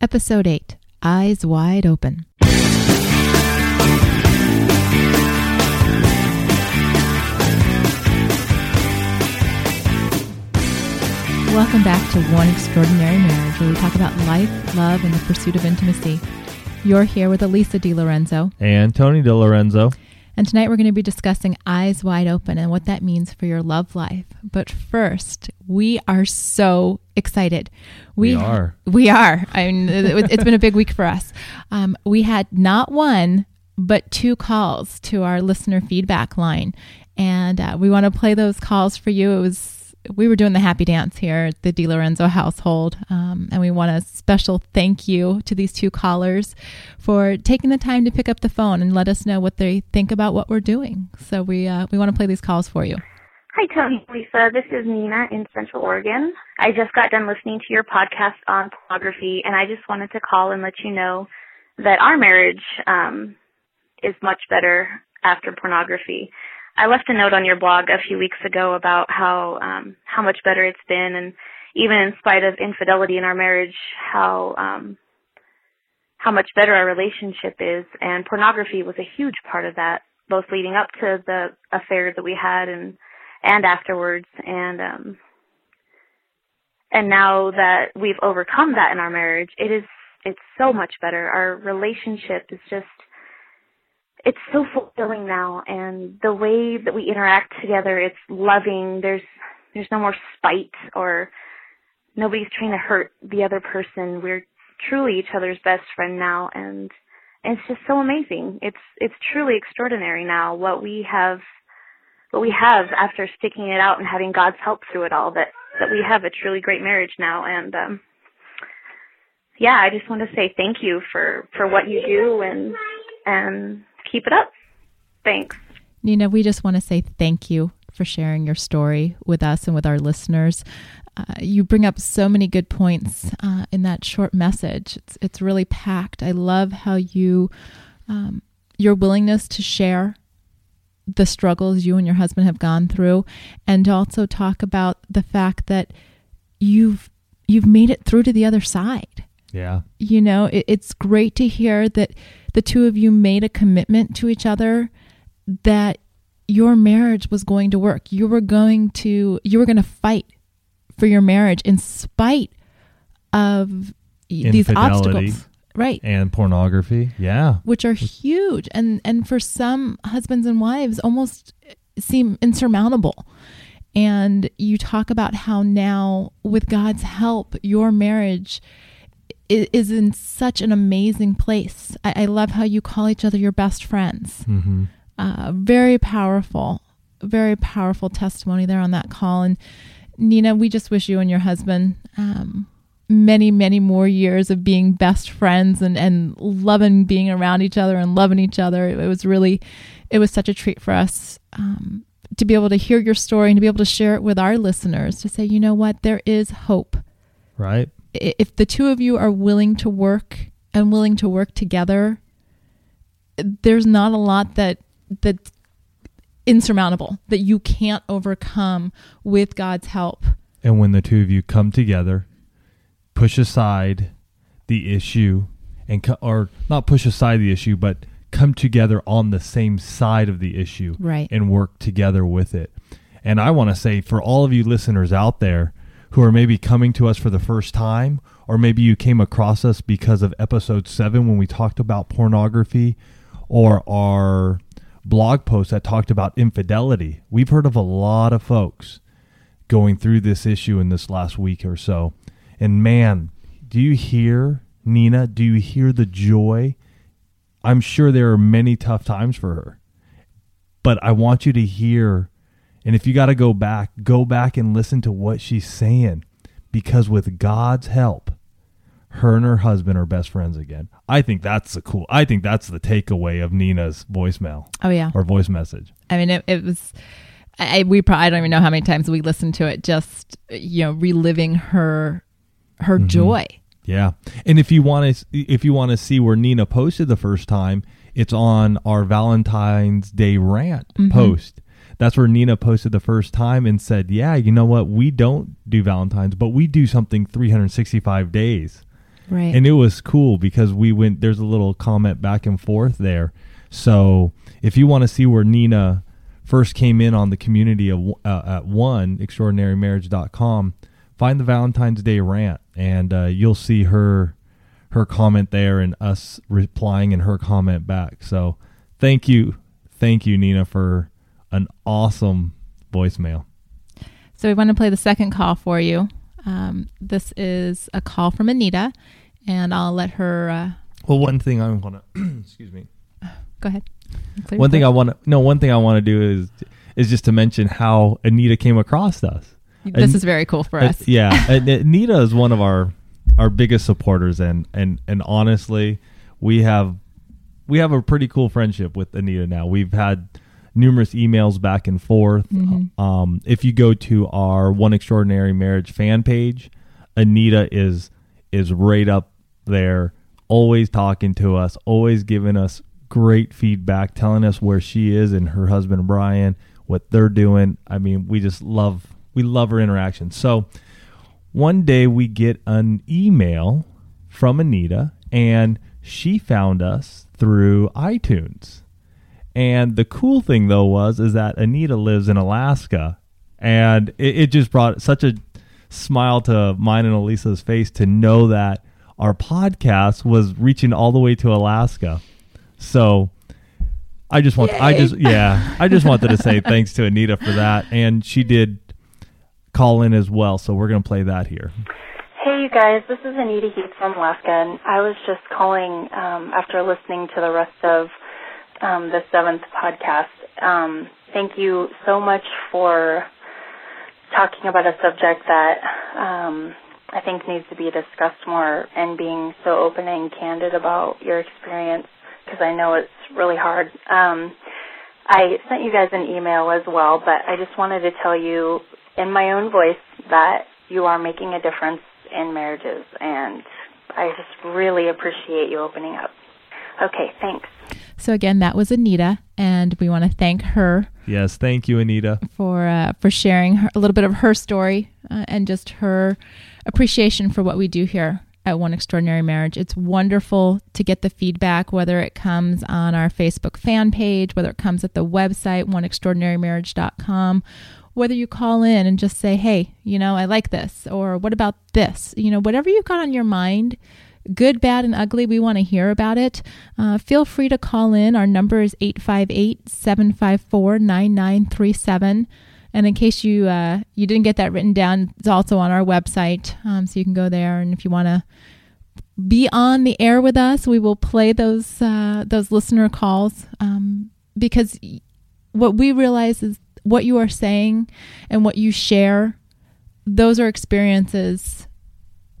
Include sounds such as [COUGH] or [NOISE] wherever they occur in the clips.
Episode 8 Eyes Wide Open. Welcome back to One Extraordinary Marriage, where we talk about life, love, and the pursuit of intimacy. You're here with Alisa DiLorenzo. And Tony DiLorenzo. And tonight we're going to be discussing eyes wide open and what that means for your love life. But first, we are so excited. We, we are. We are. I mean, it's been a big week for us. Um, we had not one, but two calls to our listener feedback line. And uh, we want to play those calls for you. It was we were doing the happy dance here at the DiLorenzo household. Um, and we want a special thank you to these two callers for taking the time to pick up the phone and let us know what they think about what we're doing. So we, uh, we want to play these calls for you. Hi, Tony Lisa. This is Nina in Central Oregon. I just got done listening to your podcast on pornography, and I just wanted to call and let you know that our marriage um, is much better after pornography. I left a note on your blog a few weeks ago about how um, how much better it's been, and even in spite of infidelity in our marriage, how um, how much better our relationship is. And pornography was a huge part of that, both leading up to the affair that we had and and afterwards. And um, and now that we've overcome that in our marriage, it is it's so much better. Our relationship is just it's so fulfilling now and the way that we interact together it's loving. There's there's no more spite or nobody's trying to hurt the other person. We're truly each other's best friend now and, and it's just so amazing. It's it's truly extraordinary now what we have what we have after sticking it out and having God's help through it all that that we have a truly great marriage now and um yeah, I just want to say thank you for for what you do and and keep it up. Thanks. Nina, we just want to say thank you for sharing your story with us and with our listeners. Uh, you bring up so many good points uh, in that short message. It's it's really packed. I love how you um, your willingness to share the struggles you and your husband have gone through, and also talk about the fact that you've you've made it through to the other side. Yeah, you know, it, it's great to hear that the two of you made a commitment to each other that your marriage was going to work. You were going to you were going to fight for your marriage in spite of these obstacles. Right. And pornography. Yeah. Which are huge and and for some husbands and wives almost seem insurmountable. And you talk about how now with God's help your marriage is in such an amazing place. I, I love how you call each other your best friends. Mm-hmm. Uh, very powerful, very powerful testimony there on that call. And Nina, we just wish you and your husband um, many, many more years of being best friends and, and loving being around each other and loving each other. It was really, it was such a treat for us um, to be able to hear your story and to be able to share it with our listeners to say, you know what, there is hope. Right if the two of you are willing to work and willing to work together, there's not a lot that that's insurmountable that you can't overcome with God's help. And when the two of you come together, push aside the issue and or not push aside the issue, but come together on the same side of the issue right. and work together with it. And I want to say for all of you listeners out there, who are maybe coming to us for the first time, or maybe you came across us because of episode seven when we talked about pornography, or our blog post that talked about infidelity. We've heard of a lot of folks going through this issue in this last week or so. And man, do you hear, Nina? Do you hear the joy? I'm sure there are many tough times for her. But I want you to hear and if you got to go back, go back and listen to what she's saying because with God's help, her and her husband are best friends again. I think that's the cool. I think that's the takeaway of Nina's voicemail. Oh yeah, or voice message. I mean, it, it was. I we probably I don't even know how many times we listened to it. Just you know, reliving her her mm-hmm. joy. Yeah, and if you want to if you want to see where Nina posted the first time, it's on our Valentine's Day rant mm-hmm. post that's where Nina posted the first time and said, "Yeah, you know what? We don't do Valentine's, but we do something 365 days." Right. And it was cool because we went. There's a little comment back and forth there. So if you want to see where Nina first came in on the community of uh, at one extraordinarymarriage.com, find the Valentine's Day rant, and uh, you'll see her her comment there and us replying in her comment back. So thank you, thank you, Nina, for an awesome voicemail. So we want to play the second call for you. Um, this is a call from Anita, and I'll let her. Uh, Well, one thing I want to excuse me. go ahead. One thing I want to no. One thing I want to do is is just to mention how Anita came across us. This is very cool for Uh, us. yeah, Anita is one of our our biggest supporters, and and and honestly, we have we have a pretty cool friendship with Anita now. We've had numerous emails back and forth. Mhm. Um, if you go to our One Extraordinary Marriage fan page, Anita is is right up there, always talking to us, always giving us great feedback, telling us where she is and her husband Brian, what they're doing. I mean, we just love we love her interaction. So one day we get an email from Anita and she found us through iTunes. And the cool thing though was is that Anita lives in Alaska and it, it just brought such a smile to mine and Alisa's face to know that our podcast was reaching all the way to Alaska. So I just want I just yeah, I just wanted to say [LAUGHS] thanks to Anita for that and she did call in as well, so we're going to play that here. Hey, you guys, this is Anita Heath from Alaska, and I was just calling um, after listening to the rest of um, the seventh podcast. Um, thank you so much for talking about a subject that um, I think needs to be discussed more and being so open and candid about your experience because I know it's really hard. Um, I sent you guys an email as well, but I just wanted to tell you in my own voice that you are making a difference in marriages, and I just really appreciate you opening up. Okay, thanks. So again, that was Anita, and we want to thank her Yes, thank you Anita. for uh, for sharing her, a little bit of her story uh, and just her appreciation for what we do here at One Extraordinary Marriage. It's wonderful to get the feedback, whether it comes on our Facebook fan page, whether it comes at the website oneextraordinarymarriage.com, whether you call in and just say, "Hey, you know, I like this," or "What about this?" You know, whatever you've got on your mind. Good, bad, and ugly. We want to hear about it. Uh, feel free to call in. Our number is 858 754 9937. And in case you uh, you didn't get that written down, it's also on our website, um, so you can go there. And if you want to be on the air with us, we will play those uh, those listener calls um, because what we realize is what you are saying and what you share. Those are experiences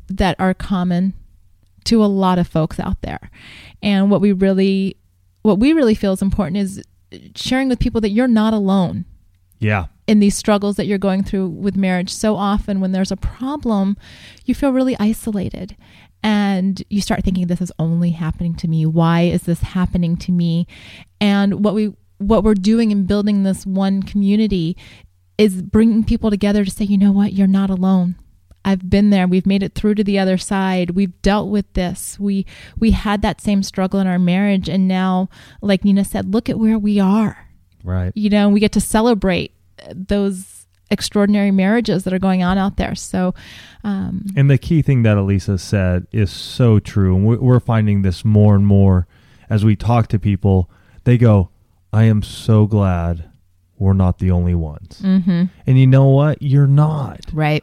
that are common to a lot of folks out there, and what we really what we really feel is important is sharing with people that you're not alone Yeah. in these struggles that you're going through with marriage. So often, when there's a problem, you feel really isolated and you start thinking, This is only happening to me. Why is this happening to me? And what we what we're doing in building this one community is bringing people together to say, you know what, you're not alone. I've been there. We've made it through to the other side. We've dealt with this. We we had that same struggle in our marriage and now like Nina said, look at where we are Right. you know, we get to celebrate those extraordinary marriages that are going on out there. So, um, And the key thing that Alisa said is so true. And we're, we're finding this more and more as we talk to people. They go, I am so glad we're not the only ones. mhm, And you know what? You're not. right.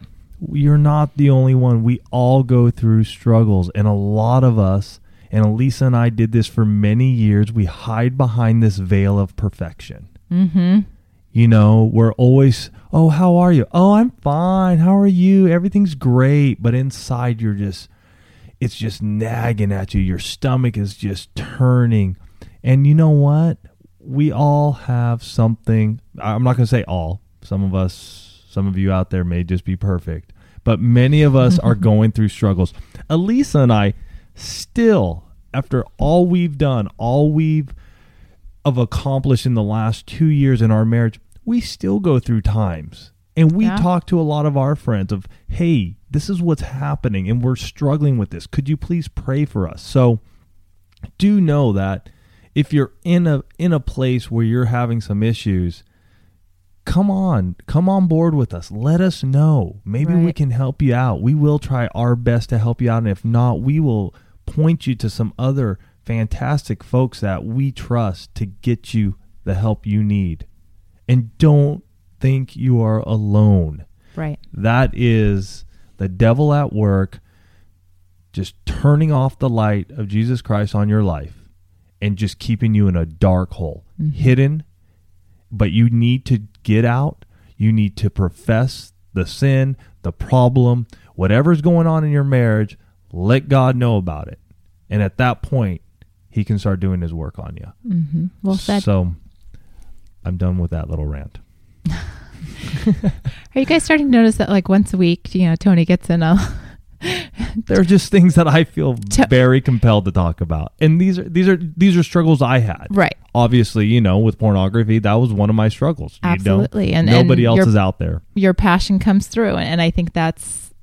You're not the only one. We all go through struggles. And a lot of us, and Alisa and I did this for many years, we hide behind this veil of perfection. Mm-hmm. You know, we're always, oh, how are you? Oh, I'm fine. How are you? Everything's great. But inside, you're just, it's just nagging at you. Your stomach is just turning. And you know what? We all have something. I'm not going to say all. Some of us, some of you out there may just be perfect. But many of us are [LAUGHS] going through struggles. Alisa and I still, after all we've done, all we've of accomplished in the last two years in our marriage, we still go through times And we Yeah. talk to a lot of our friends of, hey, this is what's happening and we're struggling with this. Could you please pray for us? So do know that if you're in a in a place where you're having some issues, come on, come on board with us. Let us know. Maybe we can help you out. We will try our best to help you out and if not, we will point you to some other fantastic folks that we trust to get you the help you need. And don't think you are alone. Right. That is the devil at work, just turning off the light of Jesus Christ on your life and just keeping you in a dark hole, mm-hmm. hidden. But you need to get out. You need to profess the sin, the problem, whatever's going on in your marriage. Let God know about it. And at that point, He can start doing His work on you. Mm-hmm. Well said. So I'm done with that little rant. [LAUGHS] Are you guys starting to notice that like once a week, you know, Tony gets in a [LAUGHS] There are just things that I feel To- very compelled to talk about, and these are these are these are struggles I had. right. Obviously, you know, with pornography, that was one of my struggles. You know? Absolutely. And- nobody and else you're- is out there. Your passion comes through, and, and I think that's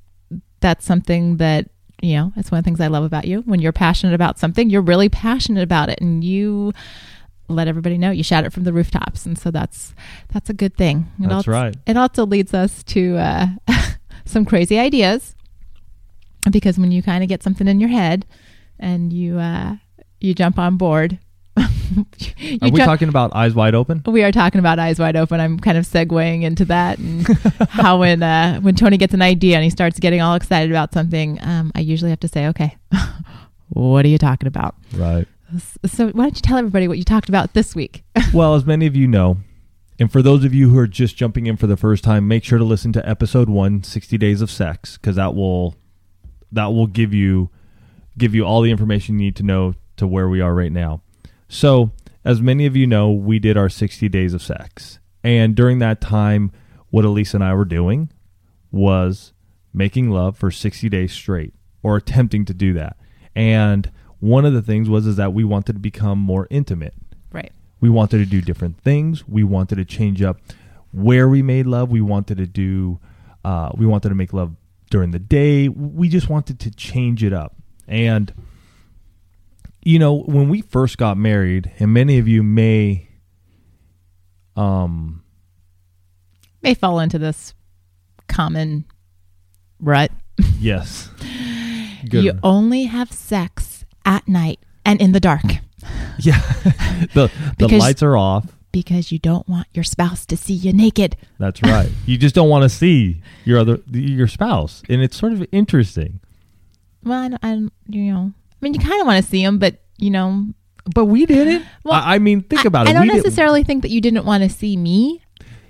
that's something that you know. It's one of the things I love about you. When you're passionate about something, you're really passionate about it, and you let everybody know. You shout it from the rooftops, and so that's that's a good thing. It That's also, right. It also leads us to uh, [LAUGHS] some crazy ideas because when you kind of get something in your head and you uh, you jump on board. [LAUGHS] you Are we jump- talking about eyes wide open? we are talking about eyes wide open. I'm kind of segueing into that and how when uh, when Tony gets an idea and he starts getting all excited about something, um, I usually have to say, okay, [LAUGHS] what are you talking about? Right. So why don't you tell everybody what you talked about this week? [LAUGHS] well, as many of you know, and for those of you who are just jumping in for the first time, make sure to listen to episode one, 60 Days of Sex, because that will that will give you give you all the information you need to know to where we are right now. So, as many of you know, we did our 60 days of sex. And during that time, what Elise and I were doing was making love for 60 days straight or attempting to do that. And one of the things was is that we wanted to become more intimate. right. We wanted to do different things. We wanted to change up where we made love. We wanted to do, uh, we wanted to make love during the day. We just wanted to change it up. And, you know, when we first got married, and many of you may, um, May fall into this common rut. [LAUGHS] yes, good. You only have sex at night and in the dark yeah, [LAUGHS] the the Because- lights are off. Because you don't want your spouse to see you naked. That's right. [LAUGHS] you just don't want to see your other your spouse, and it's sort of interesting. Well, I, don't- I don't- you know, I mean, you kind of want to see them, but you know, But we didn't. Well, I, I mean, think I- about it. I, don't we didn't- necessarily think that you didn't want to see me.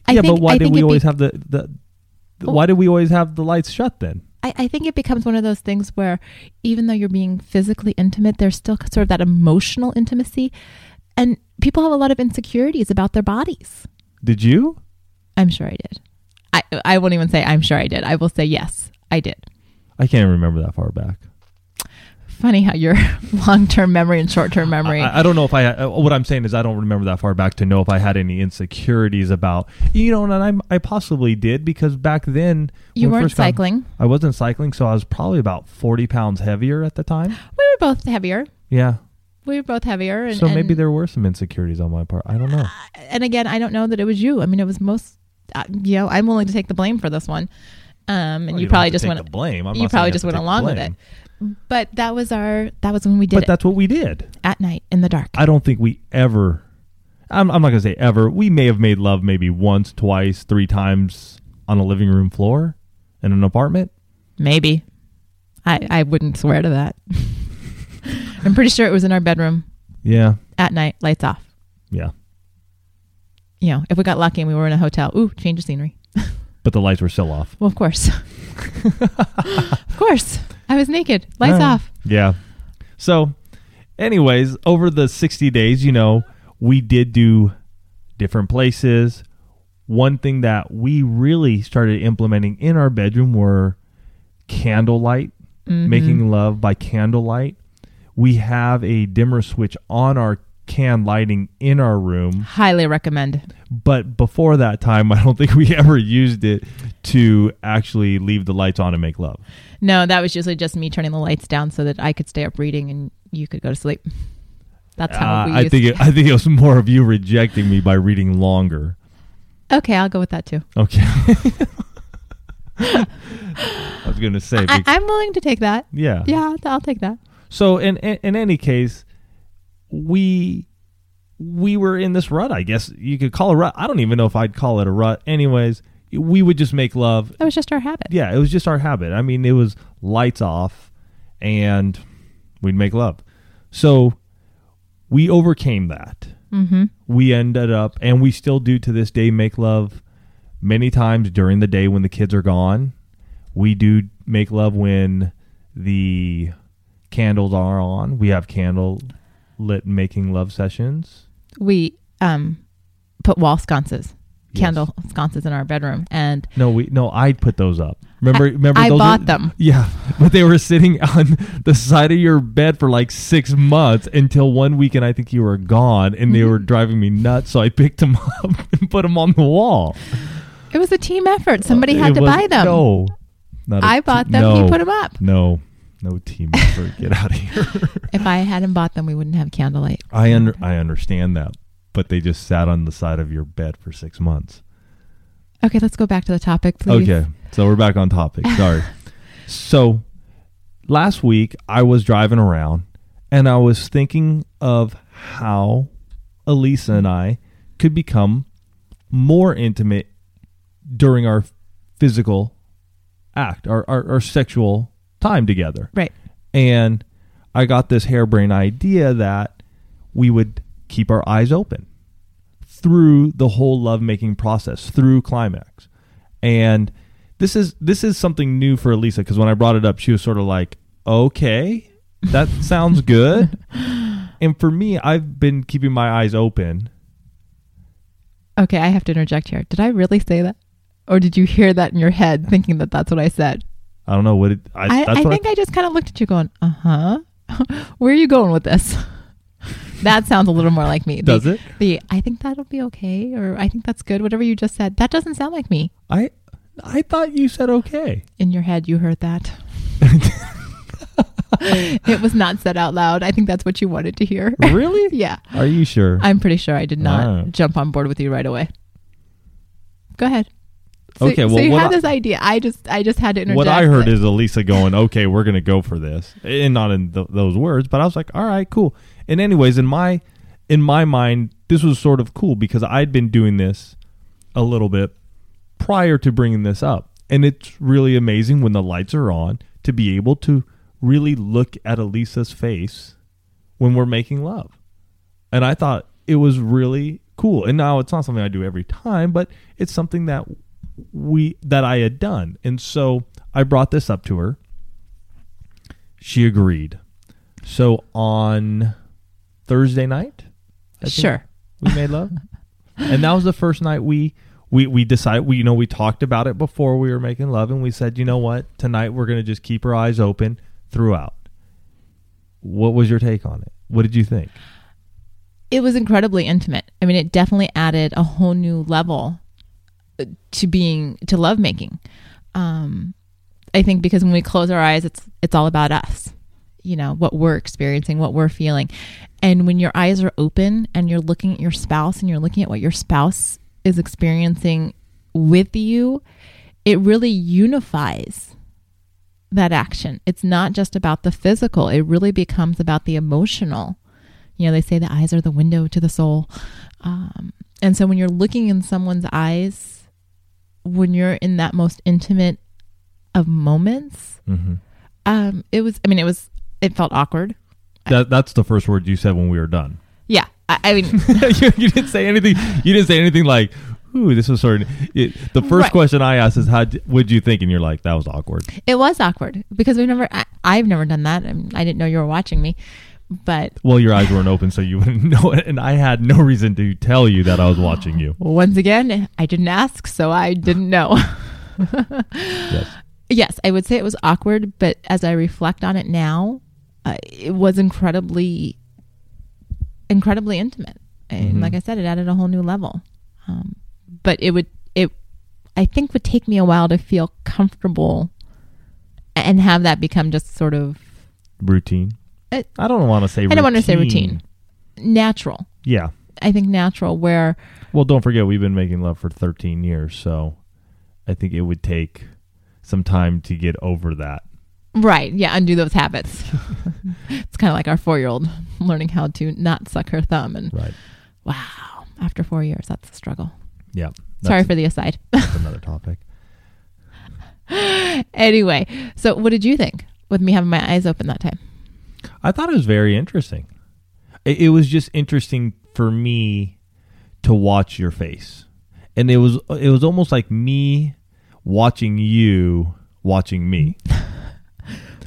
I yeah, think, but why I did we it be- always have the, the, the why did we always have the lights shut then? I, I think it becomes one of those things where even though you're being physically intimate, there's still sort of that emotional intimacy. And people have a lot of insecurities about their bodies. Did you? I'm sure I did. I, I won't even say I'm sure I did. I will say yes, I did. I can't remember that far back. Funny how your [LAUGHS] long term memory and short term memory. I, I don't know if I. Uh, what I'm saying is, I don't remember that far back to know if I had any insecurities about you know, and I I possibly did because back then you weren't cycling. I wasn't cycling, so I was probably about 40 pounds heavier at the time. We were both heavier. Yeah, We were both heavier. And, so maybe and- there were some insecurities on my part. I don't know. and again, I don't know that it was you. I mean, it was most, uh, you know, I'm willing to take the blame for this one. Um, and Well, you, probably just went, blame. I'm you probably just went along with it. But that was our, that was when we did But it that's what we did. at night in the dark. I don't think we ever. I'm, I'm not gonna say ever. We may have made love maybe once, twice, three times on a living room floor in an apartment. Maybe. I, I wouldn't swear to that. [LAUGHS] I'm pretty sure it was in our bedroom Yeah, at night, lights off. yeah. You know, if we got lucky and we were in a hotel, ooh, change of scenery. But the lights were still off. Well, of course. [LAUGHS] of course. I was naked, lights off. Yeah. So, anyways, over the 60 days, you know, we did do different places. One thing that we really started implementing in our bedroom were candlelight, Mhm. making love by candlelight. We have a dimmer switch on our can lighting in our room. Highly recommend. But before that time, [LAUGHS] I don't think we ever used it to actually leave the lights on and make love. No, that was usually just me turning the lights down so that I could stay up reading and you could go to sleep. That's how Uh, I think it, I think it was more of you rejecting me by reading longer. Okay, I'll go with that too. Okay. [LAUGHS] I was going to say, I, I'm willing to take that. yeah, Yeah, I'll, I'll take that. So in, in in any case, we we were in this rut. I guess you could call a rut. I don't even know if I'd call it a rut. Anyways, we would just make love. That was just our habit. Yeah, it was just our habit. I mean, it was lights off, and we'd make love. So we overcame that. Mm-hmm. We ended up, and we still do to this day, make love many times during the day when the kids are gone. We do make love when the candles are on. We have candle lit making love sessions. We um put wall sconces, Yes. candle sconces in our bedroom, and No, we no, I'd put those up. Remember, I- remember, I those bought were- them. [LAUGHS] Yeah, but they were sitting on the side of your bed for like six months until one weekend. I think you were gone, and they were [LAUGHS] driving me nuts. So I picked them [LAUGHS] up and put them on the wall. it was a team effort. Somebody Uh, had to was- buy them. No, I bought them. No, You put them up. No, no team effort. Get out of here. [LAUGHS] If I hadn't bought them, we wouldn't have candlelight. I under I understand that, but they just sat on the side of your bed for six months. Okay, let's go back to the topic, please. Okay, so we're back on topic. Sorry. [LAUGHS] so last week I was driving around and I was thinking of how Alisa and I could become more intimate during our physical act, our, our, our sexual time together. Right. And I got this harebrained idea that we would keep our eyes open through the whole lovemaking process, through climax. And this is this is something new for Alisa because when I brought it up, she was sort of like, "Okay, that [LAUGHS] sounds good." and for me, I've been keeping my eyes open. Okay, I have to interject here. Did I really say that? Or did you hear that in your head thinking that that's what I said? I don't know what it. I, I, I think I, just kind of looked at you going, uh huh. [LAUGHS] Where are you going with this? [LAUGHS] that sounds a little more like me. The- Does it? The I think that'll be okay, or I think that's good, whatever you just said. That doesn't sound like me. I I thought you said okay. In your head, you heard that. [LAUGHS] it was not said out loud. I think that's what you wanted to hear. Really? yeah. Are you sure? I'm pretty sure I did not Wow. jump on board with you right away. Go ahead. So, Okay, so well, you had I- this idea. I just, I just had to interject. what I heard that- is Alisa going, "Okay, we're going to go for this," and not in th- those words, but I was like, "All right, cool." And anyways, in my in my mind, this was sort of cool because I'd been doing this a little bit prior to bringing this up, and it's really amazing when the lights are on to be able to really look at Alisa's face when we're making love, and I thought it was really cool. And now it's not something I do every time, but it's something that we that I had done. And so I brought this up to her. She agreed. So on Thursday night, I Sure. we made love. [LAUGHS] and that was the first night we we we decided we you know we talked about it before we were making love and we said, "You know what? Tonight we're going to just keep our eyes open throughout." What was your take on it? What did you think? it was incredibly intimate. I mean, it definitely added a whole new level to being to lovemaking. Um, I think because when we close our eyes, it's it's all about us. You know what we're experiencing, what we're feeling, and when your eyes are open and you're looking at your spouse and you're looking at what your spouse is experiencing with you, it really unifies that action. It's not just about the physical; it really becomes about the emotional you know they say the eyes are the window to the soul um, and so when you're looking in someone's eyes when you're in that most intimate of moments Mm-hmm. um, it was i mean it was it felt awkward That that's the first word you said when we were done. yeah i, I mean [LAUGHS] you, you didn't say anything. You didn't say anything like, "Ooh, this was sort of." It, the first Right. question I asked is, "How would you think?" And you're like, "That was awkward." it was awkward because we've never I, i've never done that I, mean, I didn't know you were watching me but Well, your eyes weren't open, so you [LAUGHS] wouldn't know it, and I had no reason to tell you that I was watching you. once again i didn't ask so i didn't know [LAUGHS] Yes. yes, I would say it was awkward, but as I reflect on it now, uh, it was incredibly incredibly intimate. And Mhm. like I said, it added a whole new level. Um, but it would it I think would take me a while to feel comfortable and have that become just sort of Routine. It- I don't want to say. I don't want to say routine, natural. Yeah. I think natural where Well, don't forget we've been making love for 13 years, so I think it would take some time to get over that. right, yeah, undo those habits. [LAUGHS] it's kind of like our four year old learning how to not suck her thumb, and Right. wow, after four years, that's a struggle. Yeah. Sorry for the aside. [LAUGHS] that's another topic. [LAUGHS] anyway, so what did you think with me having my eyes open that time? I thought it was very interesting. It, it was just interesting for me to watch your face, and it was it was almost like me watching you watching me. [LAUGHS]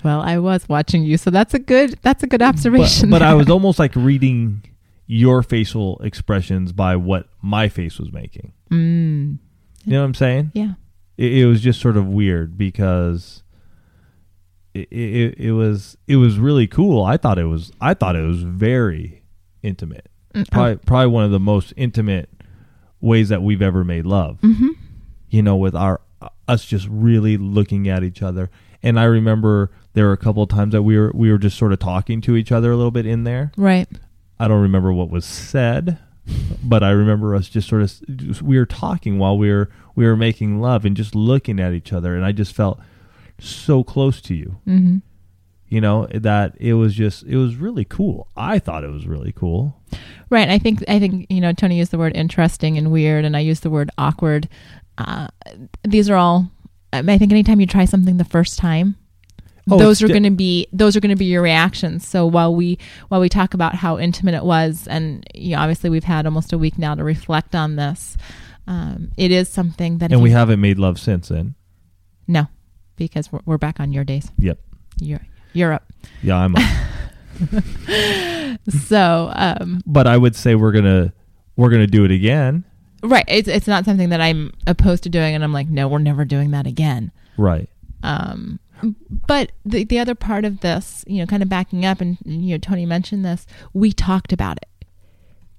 Well, I was watching you, so that's a good that's a good observation. but I was [LAUGHS] almost like reading your facial expressions by what my face was making. Mm, You know what I'm saying? yeah. it, it was just sort of weird because it, it it was it was really cool. I thought it was I thought it was very intimate. Probably probably one of the most intimate ways that we've ever made love. Mm-hmm. You know, with our us just really looking at each other. And I remember there were a couple of times that we were we were just sort of talking to each other a little bit in there. Right. I don't remember what was said, but I remember us just sort of just, we were talking while we were we were making love and just looking at each other, and I just felt so close to you. Mm-hmm. You know that it was just it was really cool. I thought it was really cool. Right. I think I think you know Tony used the word interesting and weird, and I used the word awkward. Uh, these are all. um, I think anytime you try something the first time, Oh, those are di- going to be those are going to be your reactions. So while we while we talk about how intimate it was, and you know, obviously we've had almost a week now to reflect on this, um, it is something that And we haven't made love since then. no because we're, we're back on your days. Yep. You're Europe. Yeah, I'm. [LAUGHS] So um, but I would say we're gonna we're gonna do it again. right, it's it's not something that I'm opposed to doing, and I'm like, no, we're never doing that again. Right. Um, but the the other part of this, you know, kind of backing up, and you know, Tony mentioned this. We talked about it.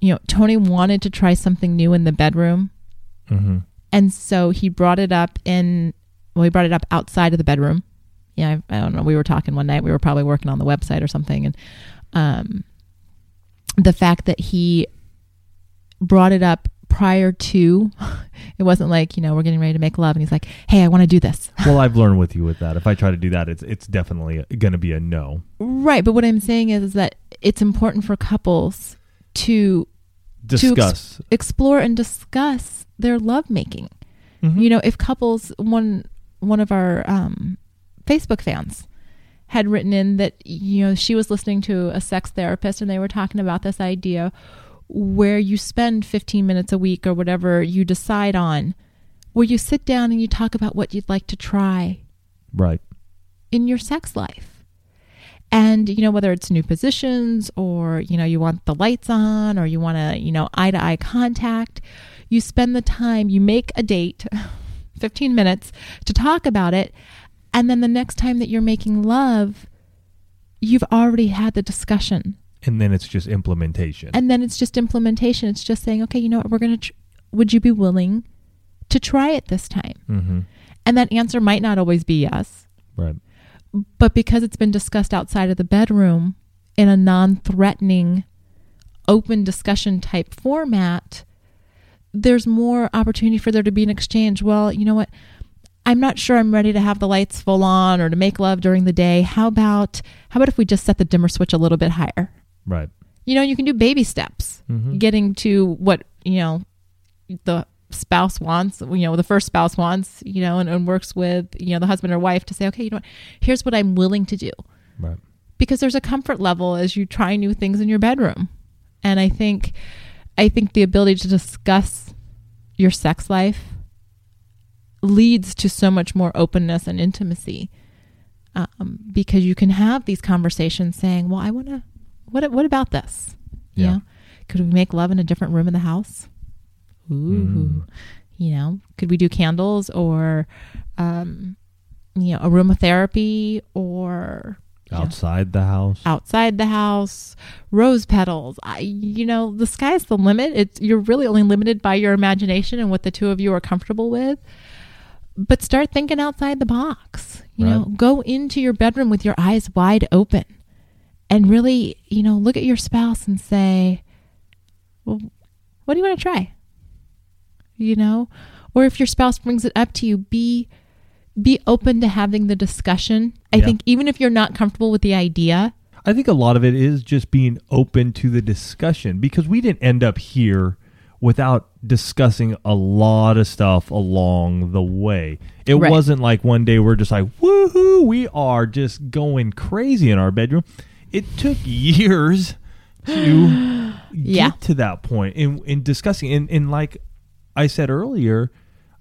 You know, Tony wanted to try something new in the bedroom, mm-hmm. and so he brought it up in. Well, he brought it up outside of the bedroom. Yeah, I, I don't know. We were talking one night. We were probably working on the website or something, and um, the fact that he brought it up prior to, [LAUGHS] it wasn't like you know we're getting ready to make love, and he's like, "Hey, I want to do this." [LAUGHS] Well, I've learned with you with that. If I try to do that, it's it's definitely gonna be a no. Right, but what I'm saying is, is that it's important for couples to Discuss. explore and discuss their lovemaking. Mhm. You know, if couples one one of our um, Facebook fans had written in that you know she was listening to a sex therapist and they were talking about this idea where you spend 15 minutes a week or whatever you decide on where you sit down and you talk about what you'd like to try Right. in your sex life. And, you know, whether it's new positions or, you know, you want the lights on or you want to, you know, eye to eye contact, you spend the time, you make a date, [LAUGHS] 15 minutes to talk about it. And then the next time that you're making love, you've already had the discussion. And then it's just implementation. And then it's just implementation. It's just saying, okay, you know what, we're going to, tr- would you be willing to try it this time? hmm And that answer might not always be yes. Right. but because it's been discussed outside of the bedroom in a non-threatening open discussion type format there's more opportunity for there to be an exchange. Well you know what? I'm not sure i'm ready to have the lights full on or to make love during the day. How about how about if we just set the dimmer switch a little bit higher? Right. you know you can do baby steps Mhm. getting to what you know the spouse wants you know the first spouse wants you know and, and works with you know the husband or wife to say okay you know what? Here's what i'm willing to do. Right. because there's a comfort level as you try new things in your bedroom. And i think i think the ability to discuss your sex life leads to so much more openness and intimacy um, because you can have these conversations saying well i want to what what about this you Yeah. know could we make love in a different room in the house ooh Mm. you know could we do candles or um you know aromatherapy or. Outside the house. outside the house, rose petals. I, you know, the sky's the limit. It's you're really only limited by your imagination and what the two of you are comfortable with. But start thinking outside the box. You know, go into your bedroom with your eyes wide open, and really, you know, look at your spouse and say, "Well, what do you want to try?" You know, or if your spouse brings it up to you, be be open to having the discussion. I Yeah. think even if you're not comfortable with the idea, I think a lot of it is just being open to the discussion because we didn't end up here without discussing a lot of stuff along the way. It Right. wasn't like one day we're just like, woohoo, we are just going crazy in our bedroom. It took years to [GASPS] Yeah. get to that point in, in discussing. And, and like I said earlier,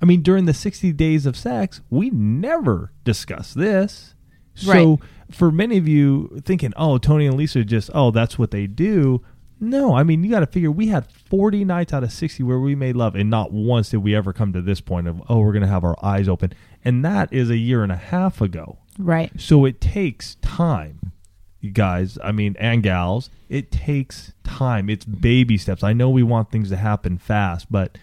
I mean, during the 60 days of sex, we never discussed this. So Right. for many of you thinking, oh, Tony and Lisa just, oh, that's what they do. No, I mean, you got to figure we had 40 nights out of 60 where we made love, and not once did we ever come to this point of, oh, we're going to have our eyes open. And that is a year and a half ago. right? So it takes time, you guys. I mean, and gals, it takes time. It's baby steps. I know we want things to happen fast, but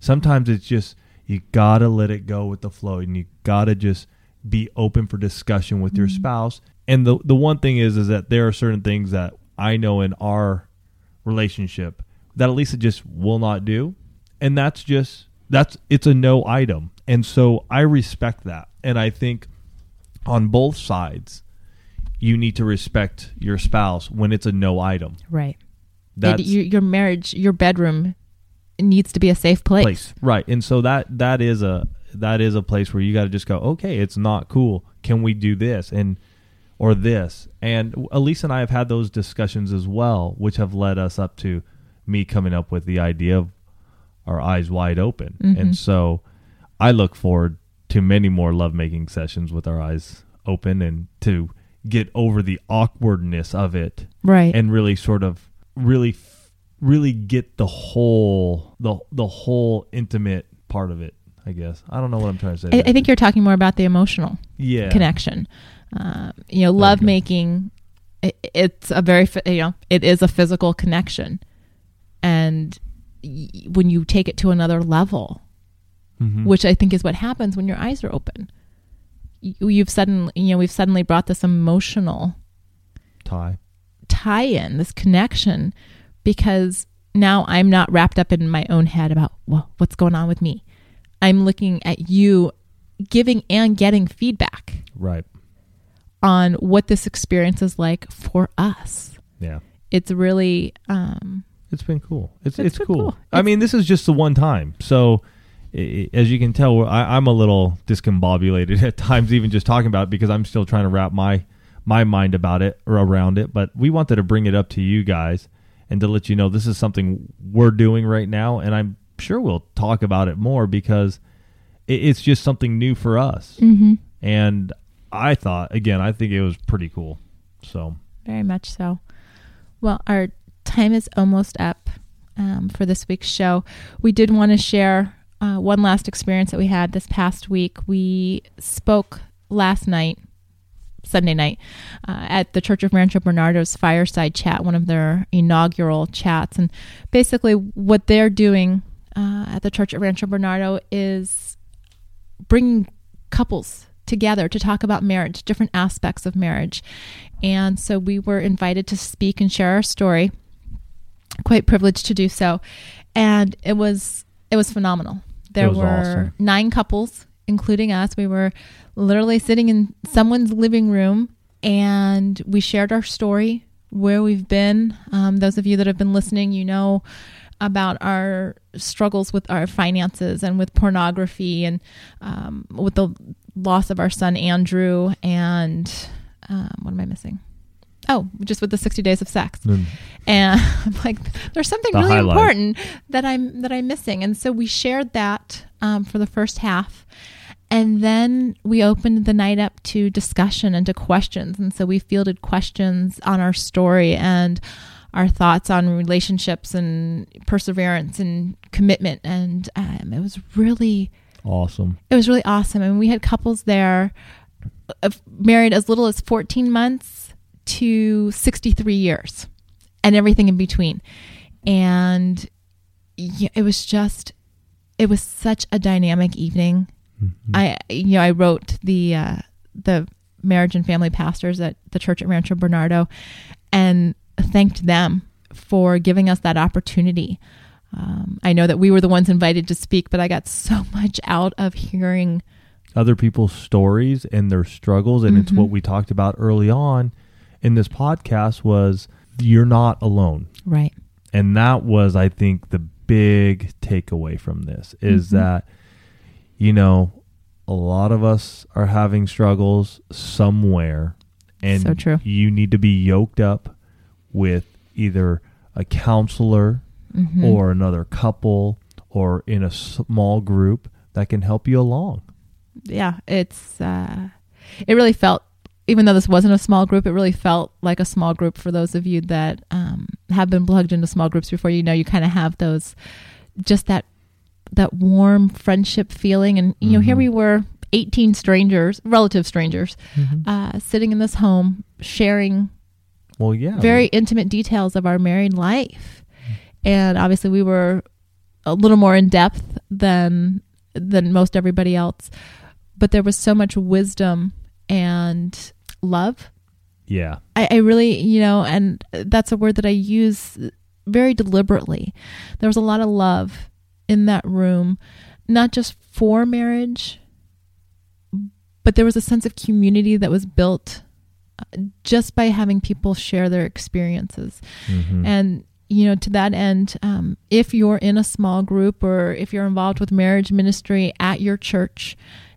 sometimes it's just you gotta let it go with the flow, and you gotta just be open for discussion with your mm-hmm. spouse. And the the one thing is, is that there are certain things that I know in our relationship that Alisa just will not do, and that's just that's it's a no item. And so I respect that, and I think on both sides, you need to respect your spouse when it's a no item. Right. That's It- your, your marriage, your bedroom needs to be a safe place. place, right? And so that that is a that is a place where you got to just go, okay, it's not cool. Can we do this and or this? And Elise and I have had those discussions as well, which have led us up to me coming up with the idea of our eyes wide open. Mm-hmm. And so I look forward to many more lovemaking sessions with our eyes open and to get over the awkwardness of it Right. and really sort of really really get the whole the the whole intimate part of it i guess i don't know what i'm trying to say I. I think you're talking more about the emotional yeah connection. Um, you know, love making. i it's a very you know it is a physical connection, and y- when you take it to another level, Mhm. which I think is what happens when your eyes are open. You, you've suddenly you know we've suddenly brought this emotional tie tie in, this connection, because now I'm not wrapped up in my own head about well, what's going on with me. I'm looking at you giving and getting feedback right on what this experience is like for us. yeah It's really um it's been cool it's It's it's, cool, cool. i It's- mean this is just the one time so as you can tell I, i'm a little discombobulated [LAUGHS] at times even just talking about it because i'm still trying to wrap my my mind about it or around it but we wanted to bring it up to you guys and to let you know this is something we're doing right now and i'm sure we'll talk about it more because it, it's just something new for us mhm, and i thought again i think it was pretty cool so very much so. Well, our time is almost up um, for this week's show. We did want to share uh, one last experience that we had this past week. We spoke last night, Sunday night, uh, at the Church of Rancho Bernardo's fireside chat, one of their inaugural chats. And basically, what they're doing uh, at the Church of Rancho Bernardo is bringing couples together to talk about marriage, different aspects of marriage. And so we were invited to speak and share our story. Quite privileged to do so. And it was it was phenomenal. There was were awesome. nine couples, including us. We were literally sitting in someone's living room and we shared our story, where we've been. Um, those of you that have been listening, you know about our struggles with our finances and with pornography and um, with the loss of our son Andrew and um, what am I missing? Oh, just with the 60 days of sex. mm, And [LAUGHS] I'm like, there's something The really highlight. important that I'm that I'm missing. And so we shared that um, for the first half. And then we opened the night up to discussion and to questions. And so we fielded questions on our story and our thoughts on relationships and perseverance and commitment. And um, it was really awesome it was really awesome. Mean, we had couples there uh, married as little as 14 months to 63 years and everything in between. And it was just, it was such a dynamic evening. Mm-hmm. I, you know, I wrote the, uh, the marriage and family pastors at the church at Rancho Bernardo and thanked them for giving us that opportunity. Um, I know that we were the ones invited to speak, but I got so [LAUGHS] much out of hearing other people's stories and their struggles and it's Mhm. what we talked about early on in this podcast was you're not alone right. and that was i think the big takeaway from this is Mhm. that you know a lot of us are having struggles somewhere and So true. you need to be yoked up with either a counselor Mhm. or another couple or in a small group that can help you along yeah, it's uh, it really felt even though this wasn't a small group, it really felt like a small group for those of you that um, have been plugged into small groups before. You know, you kind of have those just that that warm friendship feeling, and you know, here Mhm. we were, eighteen strangers, relative strangers, uh, sitting in this home, sharing well yeah very intimate details of our married life. And obviously we were a little more in depth than than most everybody else. But there was so much wisdom and love. yeah I, I really, you know, and that's a word that I use very deliberately. There was a lot of love in that room, not just for marriage, but there was a sense of community that was built uh, just by having people share their experiences. Mhm. And you know, to that end, um, if you're in a small group or if you're involved with marriage ministry at your church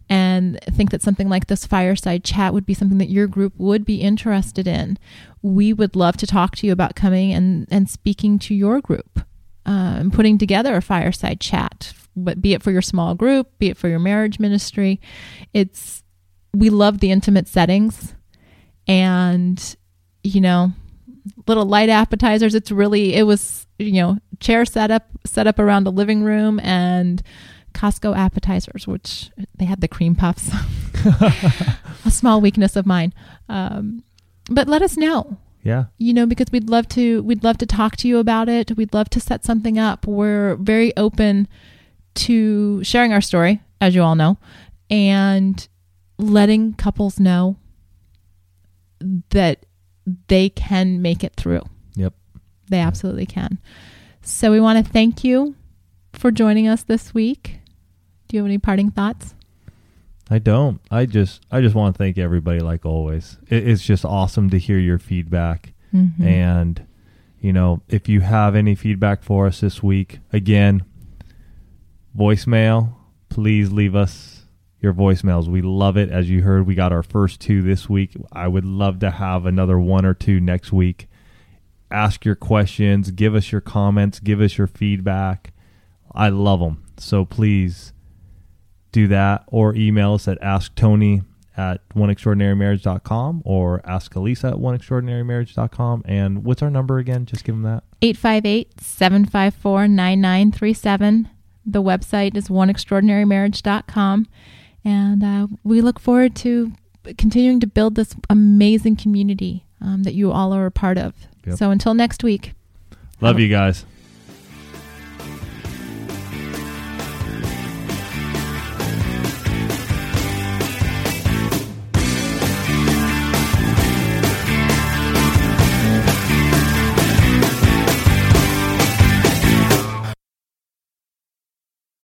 and think that something like this fireside chat would be something that your group would be interested in, we would love to talk to you about coming and, and speaking to your group and putting together a fireside chat. But be it for your small group, be it for your marriage ministry, it's we love the intimate settings, and you know little light appetizers. It's really it was you know chair set up set up around a living room and Costco appetizers, which they had the cream puffs. [LAUGHS] a small weakness of mine, um, but let us know. Yeah You know, because we'd love to we'd love to talk to you about it. We'd love to set something up. We're very open to sharing our story, as you all know, and letting couples know that they can make it through. Yep. They absolutely can. So we want to thank you for joining us this week. Do you have any parting thoughts? I don't. I just I just want to thank everybody like always. It, it's just awesome to hear your feedback Mhm. and you know, if you have any feedback for us this week, again, voicemail, please leave us your voicemails. We love it. As you heard, we got our first two this week. I would love to have another one or two next week. Ask your questions, give us your comments, give us your feedback. I love them. So please do that or email us at asktony at oneextraordinarymarriage.com or ask Alisa at oneextraordinarymarriage.com. And what's our number again? Just give them that. 858 754 9937. The website is oneextraordinarymarriage.com. And uh, we look forward to continuing to build this amazing community um, that you all are a part of. Yep. So until next week. Love you guys.